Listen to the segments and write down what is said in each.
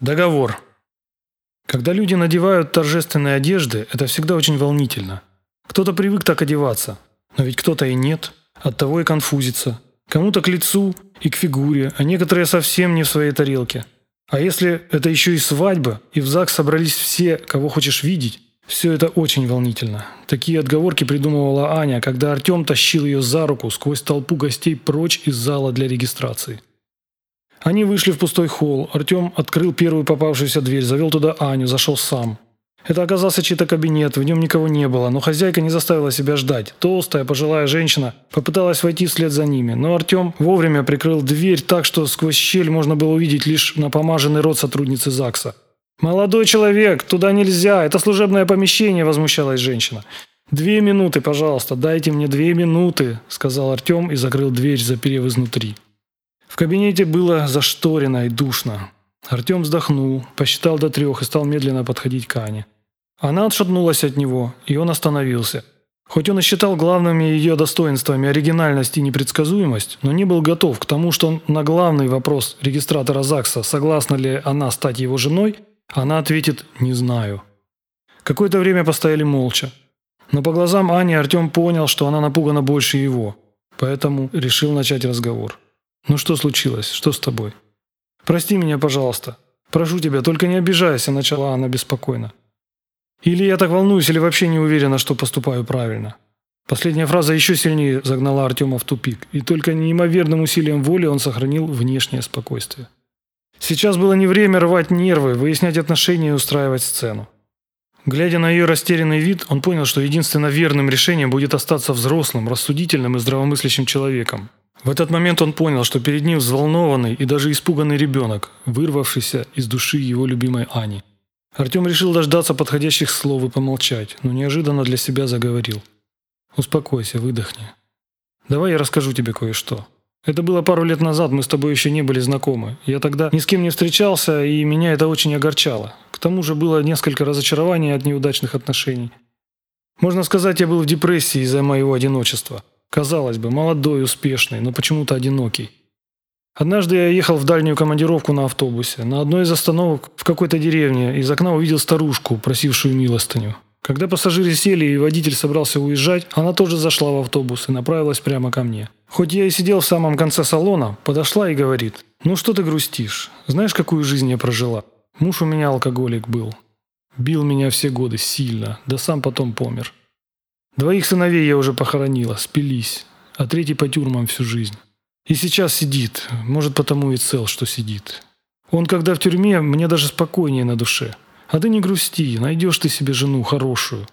Договор. Когда люди надевают торжественные одежды, это всегда очень волнительно. Кто-то привык так одеваться, но ведь кто-то и нет, оттого и конфузится. Кому-то к лицу и к фигуре, а некоторые совсем не в своей тарелке. А если это еще и свадьба, и в ЗАГС собрались все, кого хочешь видеть, все это очень волнительно. Такие отговорки придумывала Аня, когда Артем тащил ее за руку сквозь толпу гостей прочь из зала для регистрации. Они вышли в пустой холл. Артем открыл первую попавшуюся дверь, завел туда Аню, зашел сам. Это оказался чей-то кабинет, в нем никого не было, но хозяйка не заставила себя ждать. Толстая, пожилая женщина попыталась войти вслед за ними, но Артем вовремя прикрыл дверь так, что сквозь щель можно было увидеть лишь напомаженный рот сотрудницы ЗАГСа. «Молодой человек, туда нельзя, это служебное помещение», – возмущалась женщина. «Две минуты, пожалуйста, дайте мне две минуты», – сказал Артем и закрыл дверь, заперев изнутри. В кабинете было зашторено и душно. Артем вздохнул, посчитал до трех и стал медленно подходить к Ане. Она отшатнулась от него, и он остановился. Хоть он и считал главными ее достоинствами оригинальность и непредсказуемость, но не был готов к тому, что на главный вопрос регистратора ЗАГСа, согласна ли она стать его женой, она ответит «не знаю». Какое-то время постояли молча. Но по глазам Ани Артем понял, что она напугана больше его, поэтому решил начать разговор. «Ну что случилось? Что с тобой?» «Прости меня, пожалуйста. Прошу тебя, только не обижайся», – начала она беспокойно. «Или я так волнуюсь, или вообще не уверена, что поступаю правильно». Последняя фраза еще сильнее загнала Артема в тупик, и только неимоверным усилием воли он сохранил внешнее спокойствие. Сейчас было не время рвать нервы, выяснять отношения и устраивать сцену. Глядя на ее растерянный вид, он понял, что единственно верным решением будет остаться взрослым, рассудительным и здравомыслящим человеком, в этот момент он понял, что перед ним взволнованный и даже испуганный ребенок, вырвавшийся из души его любимой Ани. Артем решил дождаться подходящих слов и помолчать, но неожиданно для себя заговорил. «Успокойся, выдохни. Давай я расскажу тебе кое-что. Это было пару лет назад, мы с тобой еще не были знакомы. Я тогда ни с кем не встречался, и меня это очень огорчало. К тому же было несколько разочарований от неудачных отношений. Можно сказать, я был в депрессии из-за моего одиночества. Казалось бы, молодой, успешный, но почему-то одинокий. Однажды я ехал в дальнюю командировку на автобусе. На одной из остановок в какой-то деревне из окна увидел старушку, просившую милостыню. Когда пассажиры сели и водитель собрался уезжать, она тоже зашла в автобус и направилась прямо ко мне. Хоть я и сидел в самом конце салона, подошла и говорит, «Ну что ты грустишь? Знаешь, какую жизнь я прожила? Муж у меня алкоголик был. Бил меня все годы сильно, да сам потом помер. Двоих сыновей я уже похоронила, спились, а третий по тюрьмам всю жизнь. И сейчас сидит, может потому и цел, что сидит. Он когда в тюрьме, мне даже спокойнее на душе. А ты не грусти, найдешь ты себе жену хорошую.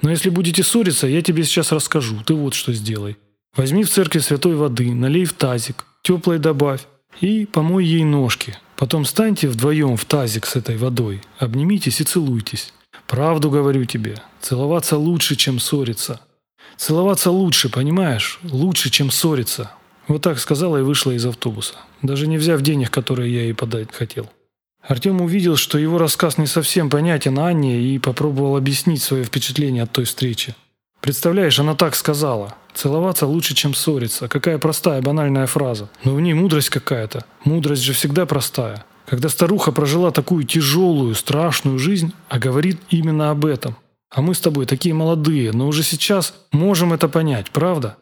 Но если будете ссориться, я тебе сейчас расскажу, ты вот что сделай. Возьми в церкви святой воды, налей в тазик, теплой добавь и помой ей ножки. Потом станьте вдвоем в тазик с этой водой, обнимитесь и целуйтесь. Правду говорю тебе, целоваться лучше, чем ссориться. Целоваться лучше, понимаешь? Лучше, чем ссориться. Вот так сказала и вышла из автобуса, даже не взяв денег, которые я ей подать хотел. Артем увидел, что его рассказ не совсем понятен Анне и попробовал объяснить свое впечатление от той встречи. Представляешь, она так сказала. Целоваться лучше, чем ссориться. Какая простая, банальная фраза. Но в ней мудрость какая-то. Мудрость же всегда простая. Когда старуха прожила такую тяжелую, страшную жизнь, а говорит именно об этом. А мы с тобой такие молодые, но уже сейчас можем это понять, правда?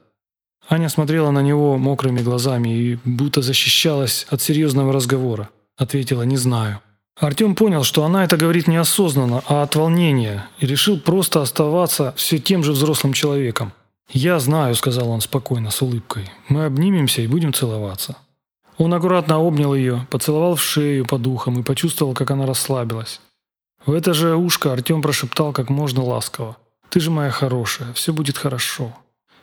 Аня смотрела на него мокрыми глазами и будто защищалась от серьезного разговора. Ответила «не знаю». Артем понял, что она это говорит неосознанно, а от волнения, и решил просто оставаться все тем же взрослым человеком. «Я знаю», — сказал он спокойно, с улыбкой. «Мы обнимемся и будем целоваться». Он аккуратно обнял ее, поцеловал в шею под ухом и почувствовал, как она расслабилась. В это же ушко Артем прошептал как можно ласково. «Ты же моя хорошая, все будет хорошо.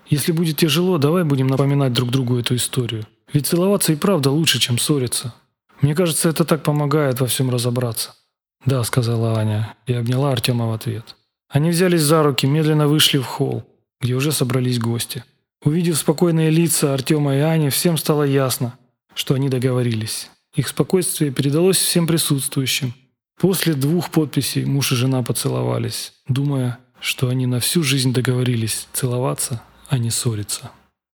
Если будет тяжело, давай будем напоминать друг другу эту историю. Ведь целоваться и правда лучше, чем ссориться. Мне кажется, это так помогает во всем разобраться». «Да», — сказала Аня и обняла Артема в ответ. Они взялись за руки, медленно вышли в холл, где уже собрались гости. Увидев спокойные лица Артема и Ани, всем стало ясно, что они договорились. Их спокойствие передалось всем присутствующим. После двух подписей муж и жена поцеловались, думая, что они на всю жизнь договорились целоваться, а не ссориться.